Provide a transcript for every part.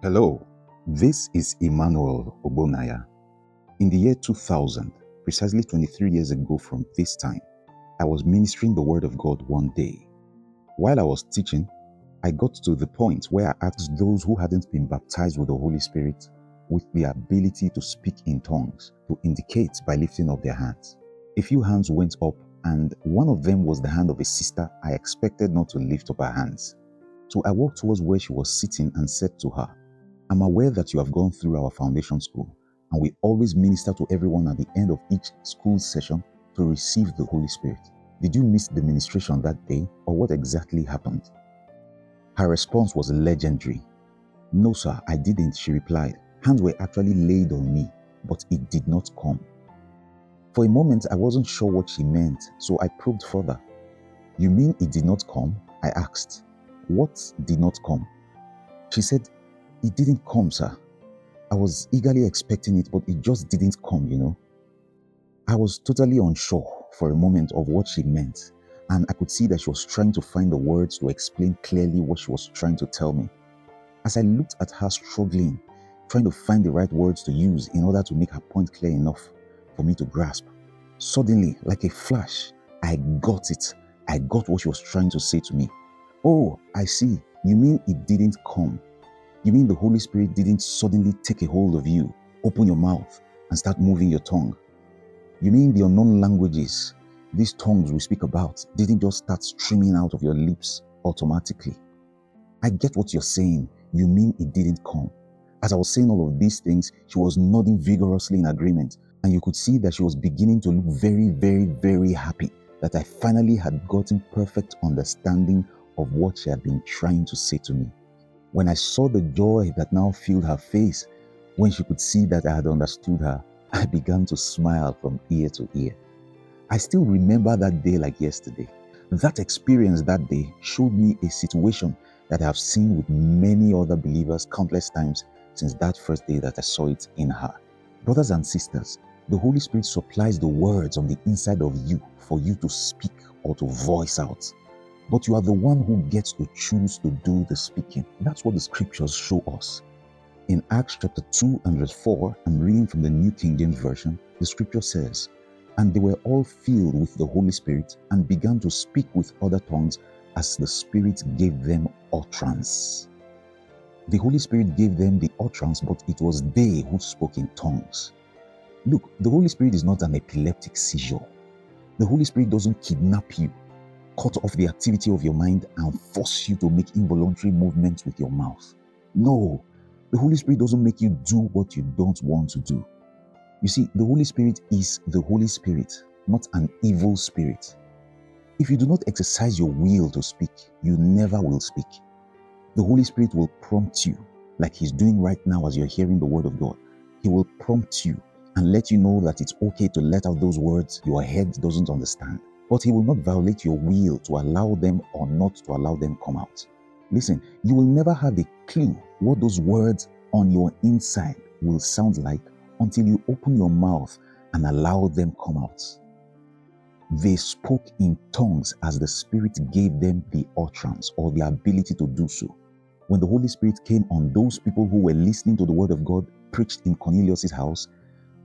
Hello, this is Emmanuel Obonaya. In the year 2000, precisely 23 years ago from this time, I was ministering the Word of God one day. While I was teaching, I got to the point where I asked those who hadn't been baptized with the Holy Spirit with the ability to speak in tongues to indicate by lifting up their hands. A few hands went up, and one of them was the hand of a sister I expected not to lift up her hands. So I walked towards where she was sitting and said to her, I'm aware that you have gone through our foundation school, and we always minister to everyone at the end of each school session to receive the Holy Spirit. Did you miss the ministration that day, or what exactly happened? Her response was legendary. No, sir, I didn't, she replied. Hands were actually laid on me, but it did not come. For a moment, I wasn't sure what she meant, so I probed further. You mean it did not come? I asked. What did not come? She said, It didn't come, sir. I was eagerly expecting it, but it just didn't come, you know. I was totally unsure for a moment of what she meant, and I could see that she was trying to find the words to explain clearly what she was trying to tell me. As I looked at her struggling, trying to find the right words to use in order to make her point clear enough for me to grasp, suddenly, like a flash, I got it. I got what she was trying to say to me. Oh, I see. You mean it didn't come? You mean the Holy Spirit didn't suddenly take a hold of you, open your mouth, and start moving your tongue? You mean the unknown languages, these tongues we speak about, didn't just start streaming out of your lips automatically? I get what you're saying. You mean it didn't come. As I was saying all of these things, she was nodding vigorously in agreement, and you could see that she was beginning to look very, very, very happy that I finally had gotten perfect understanding of what she had been trying to say to me. When I saw the joy that now filled her face, when she could see that I had understood her, I began to smile from ear to ear. I still remember that day like yesterday. That experience that day showed me a situation that I have seen with many other believers countless times since that first day that I saw it in her. Brothers and sisters, the Holy Spirit supplies the words on the inside of you for you to speak or to voice out but you are the one who gets to choose to do the speaking. That's what the scriptures show us. In Acts chapter 2 and verse 4, I'm reading from the New King James Version, the scripture says, And they were all filled with the Holy Spirit and began to speak with other tongues as the Spirit gave them utterance. The Holy Spirit gave them the utterance, but it was they who spoke in tongues. Look, the Holy Spirit is not an epileptic seizure. The Holy Spirit doesn't kidnap you cut off the activity of your mind and force you to make involuntary movements with your mouth. No, the Holy Spirit doesn't make you do what you don't want to do. You see, the Holy Spirit is the Holy Spirit, not an evil spirit. If you do not exercise your will to speak, you never will speak. The Holy Spirit will prompt you, like He's doing right now as you're hearing the Word of God. He will prompt you and let you know that it's okay to let out those words your head doesn't understand. But he will not violate your will to allow them or not to allow them come out. Listen, you will never have a clue what those words on your inside will sound like until you open your mouth and allow them come out. They spoke in tongues as the Spirit gave them the utterance or the ability to do so. When the Holy Spirit came on those people who were listening to the word of God preached in Cornelius' house,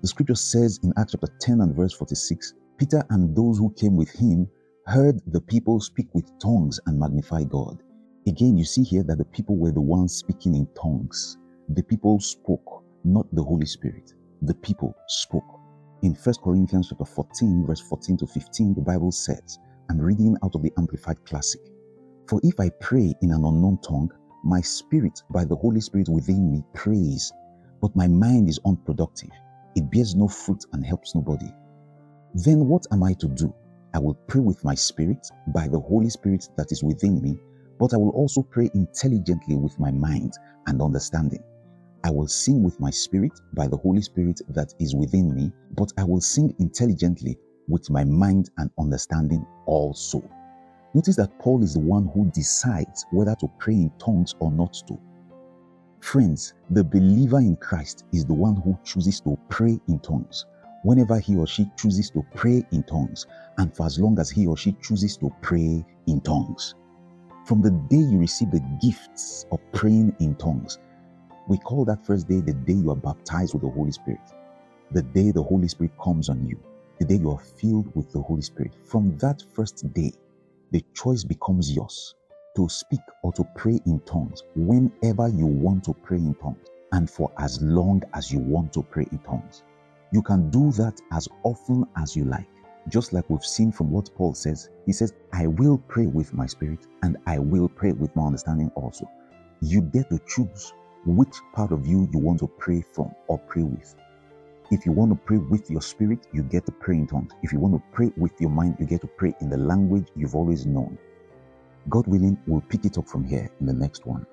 the scripture says in Acts chapter 10 and verse 46 Peter and those who came with him heard the people speak with tongues and magnify God. Again, you see here that the people were the ones speaking in tongues. The people spoke, not the Holy Spirit. The people spoke. In 1 Corinthians chapter 14, verse 14 to 15, the Bible says, I'm reading out of the Amplified Classic. For if I pray in an unknown tongue, my spirit by the Holy Spirit within me prays, but my mind is unproductive. It bears no fruit and helps nobody. Then what am I to do? I will pray with my spirit by the Holy Spirit that is within me, but I will also pray intelligently with my mind and understanding. I will sing with my spirit by the Holy Spirit that is within me, but I will sing intelligently with my mind and understanding also. Notice that Paul is the one who decides whether to pray in tongues or not to. Friends, the believer in Christ is the one who chooses to pray in tongues whenever he or she chooses to pray in tongues, and for as long as he or she chooses to pray in tongues. From the day you receive the gifts of praying in tongues, We call that first day the day you are baptized with the Holy Spirit, the day the Holy Spirit comes on you, the day you are filled with the Holy Spirit. From that first day, the choice becomes yours to speak or to pray in tongues whenever you want to pray in tongues and for as long as you want to pray in tongues. You can do that as often as you like. Just like we've seen from what Paul says, he says, I will pray with my spirit and I will pray with my understanding also. You get to choose which part of you you want to pray from or pray with. If you want to pray with your spirit, you get to pray in tongues. If you want to pray with your mind, you get to pray in the language you've always known. God willing, we'll pick it up from here in the next one.